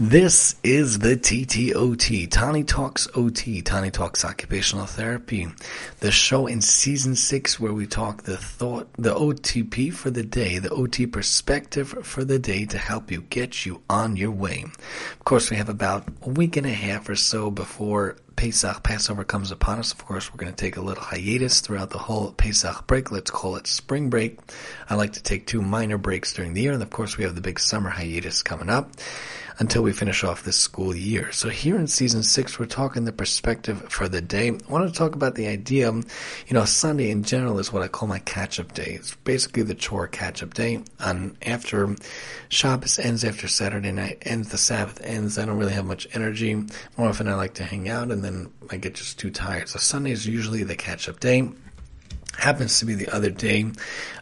This is the TTOT, Tani Talks OT, Tani Talks Occupational Therapy, the show in season six where we talk the thought, the OTP for the day, the OT perspective for the day to help you get you on your way. Of course, we have about a week and a half or so before Pesach, Passover comes upon us. Of course, we're going to take a little hiatus throughout the whole Pesach break. Let's call it spring break. I like to take two minor breaks during the year. And of course, we have the big summer hiatus coming up until we finish off this school year. So here in season six, we're talking the perspective for the day. I want to talk about the idea, you know, Sunday in general is what I call my catch-up day. It's basically the chore catch-up day. And after Shabbos ends, after Saturday night ends, the Sabbath ends, I don't really have much energy. More often I like to hang out and then I get just too tired. So Sunday is usually the catch-up day. Happens to be the other day,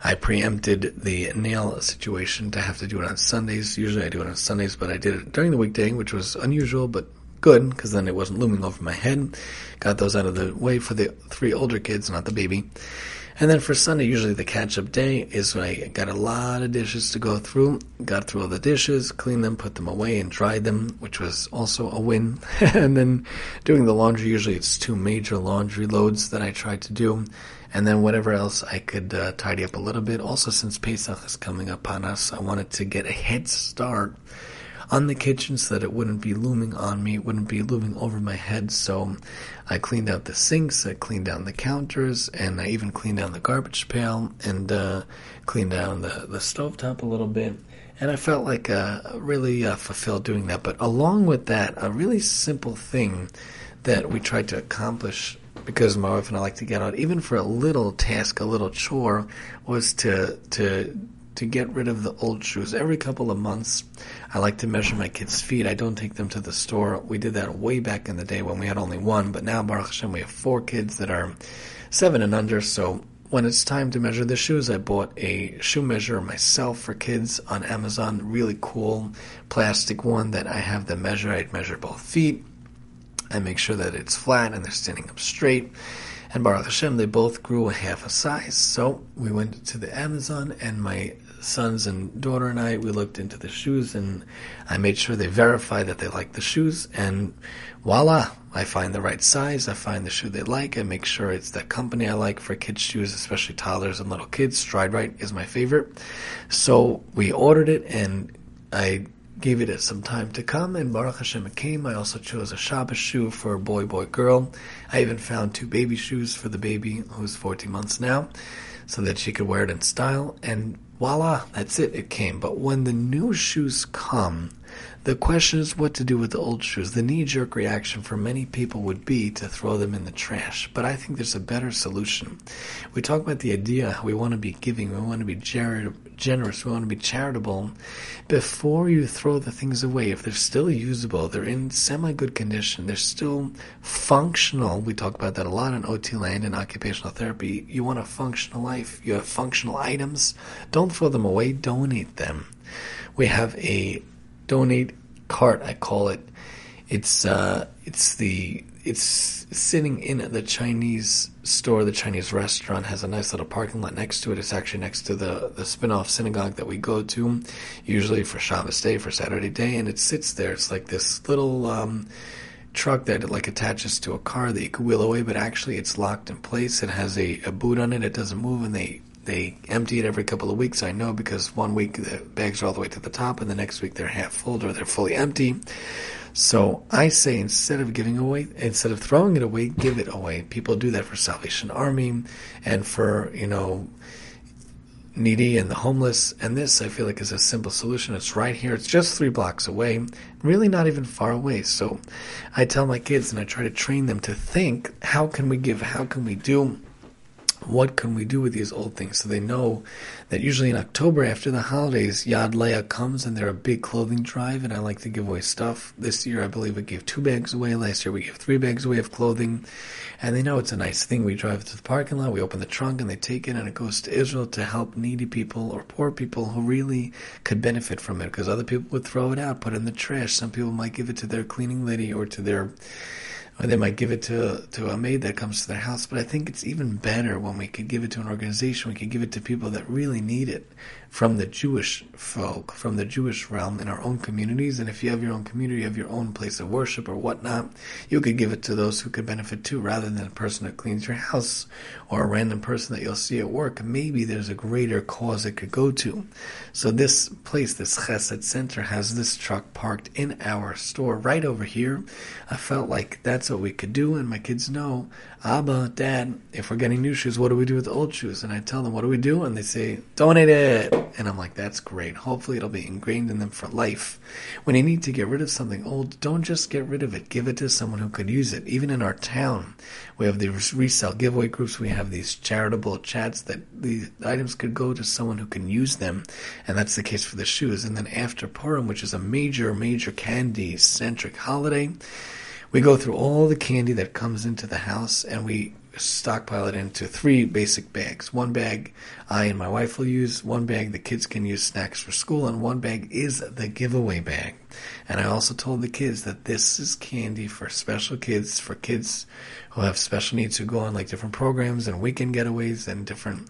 I preempted the nail situation to have to do it on Sundays. Usually I do it on Sundays, but I did it during the weekday, which was unusual, but good, because then it wasn't looming over my head. Got those out of the way for the three older kids, not the baby. And then for Sunday, usually the catch up day is when I got a lot of dishes to go through. Got through all the dishes, cleaned them, put them away, and dried them, which was also a win. and then doing the laundry, usually it's two major laundry loads that I try to do and then whatever else I could uh, tidy up a little bit. Also, since Pesach is coming upon us, I wanted to get a head start on the kitchen so that it wouldn't be looming on me, it wouldn't be looming over my head. So I cleaned out the sinks, I cleaned down the counters, and I even cleaned down the garbage pail and uh, cleaned down the, the stovetop a little bit. And I felt like uh, really uh, fulfilled doing that. But along with that, a really simple thing that we tried to accomplish because my wife and I like to get out, even for a little task, a little chore, was to to to get rid of the old shoes. Every couple of months, I like to measure my kids' feet. I don't take them to the store. We did that way back in the day when we had only one, but now Baruch Hashem we have four kids that are seven and under. So when it's time to measure the shoes, I bought a shoe measure myself for kids on Amazon. Really cool plastic one that I have the measure. I measure both feet I make sure that it's flat and they're standing up straight. And Baruch Hashem, they both grew a half a size. So we went to the Amazon, and my sons and daughter and I, we looked into the shoes, and I made sure they verified that they like the shoes. And voila, I find the right size. I find the shoe they like. I make sure it's that company I like for kids' shoes, especially toddlers and little kids. Stride Rite is my favorite. So we ordered it, and I gave it some time to come, and Baruch Hashem it came. I also chose a Shabbos shoe for a boy, boy, girl. I even found two baby shoes for the baby who's 14 months now, so that she could wear it in style. And voila, that's it, it came. But when the new shoes come, the question is what to do with the old shoes. The knee jerk reaction for many people would be to throw them in the trash. But I think there's a better solution. We talk about the idea how we want to be giving, we want to be generous, we want to be charitable. Before you throw the things away, if they're still usable, they're in semi good condition, they're still functional. We talk about that a lot in OT land and occupational therapy. You want a functional life, you have functional items. Don't throw them away, donate them. We have a donate cart. I call it. It's uh, it's the it's sitting in the Chinese store. The Chinese restaurant has a nice little parking lot next to it. It's actually next to the the spin-off synagogue that we go to, usually for Shabbos day, for Saturday day, and it sits there. It's like this little. Um, truck that like attaches to a car that you can wheel away, but actually it's locked in place. It has a, a boot on it. It doesn't move, and they they empty it every couple of weeks. I know because one week the bags are all the way to the top, and the next week they're half full or they're fully empty. So I say instead of giving away, instead of throwing it away, give it away. People do that for Salvation Army and for you know needy and the homeless. And this I feel like is a simple solution. It's right here. It's just three blocks away. Really not even far away. So I tell my kids and I try to train them to think: How can we give? How can we do? What can we do with these old things? So they know that usually in October after the holidays, Yad Leah comes and they're a big clothing drive, and I like to give away stuff. This year, I believe we gave two bags away. Last year, we gave three bags away of clothing, and they know it's a nice thing. We drive to the parking lot, we open the trunk, and they take it, and it goes to Israel to help needy people or poor people who really could benefit from it. Because other people would throw it out, put it in the trash. Some people might give it to their cleaning lady or to their or they might give it to to a maid that comes to their house. But I think it's even better when we could give it to an organization. We could give it to people that really need it. From the Jewish folk, from the Jewish realm in our own communities. And if you have your own community, you have your own place of worship or whatnot, you could give it to those who could benefit too, rather than a person that cleans your house or a random person that you'll see at work. Maybe there's a greater cause it could go to. So this place, this Chesed Center, has this truck parked in our store right over here. I felt like that's what we could do, and my kids know, Abba, Dad, if we're getting new shoes, what do we do with the old shoes? And I tell them, what do we do? And they say, donate it. And I'm like, that's great. Hopefully it'll be ingrained in them for life. When you need to get rid of something old, don't just get rid of it. Give it to someone who could use it. Even in our town, we have these resale giveaway groups. We have these charitable chats that the items could go to someone who can use them. And that's the case for the shoes. And then after Purim, which is a major, major candy centric holiday, we go through all the candy that comes into the house and we stockpile it into three basic bags. One bag I and my wife will use, one bag the kids can use snacks for school, and one bag is the giveaway bag. And I also told the kids that this is candy for special kids, for kids who have special needs who go on like different programs and weekend getaways and different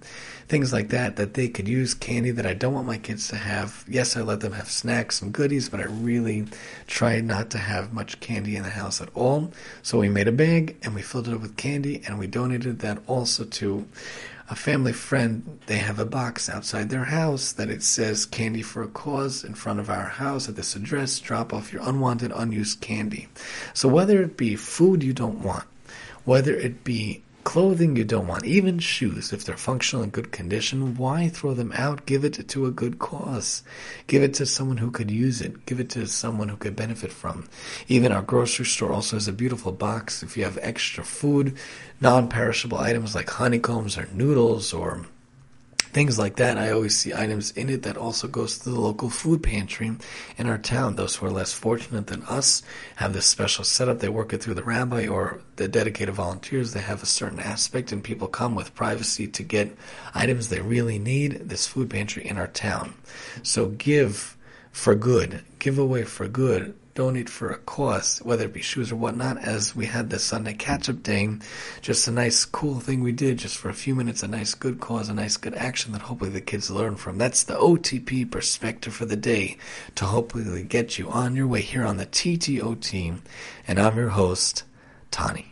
things like that, that they could use candy that I don't want my kids to have. Yes, I let them have snacks and goodies, but I really try not to have much candy in the house at all. So we made a bag and we filled it up with candy and we donated that also to a family friend, they have a box outside their house that it says candy for a cause in front of our house at this address. Drop off your unwanted, unused candy. So whether it be food you don't want, whether it be clothing you don't want, even shoes, if they're functional and good condition, why throw them out? Give it to a good cause. Give it to someone who could use it. Give it to someone who could benefit from. Even our grocery store also has a beautiful box. If you have extra food, non-perishable items like honeycombs or noodles or things like that. I always see items in it that also goes to the local food pantry in our town. Those who are less fortunate than us have this special setup. They work it through the rabbi or the dedicated volunteers. They have a certain aspect, and people come with privacy to get items they really need. This food pantry in our town. So give for good, give away for good donate for a cause, whether it be shoes or whatnot, as we had this Sunday catch up day. Just a nice, cool thing we did just for a few minutes, a nice good cause, a nice good action that hopefully the kids learn from. That's the OTP perspective for the day to hopefully get you on your way here on the TTOT. And I'm your host, Tani.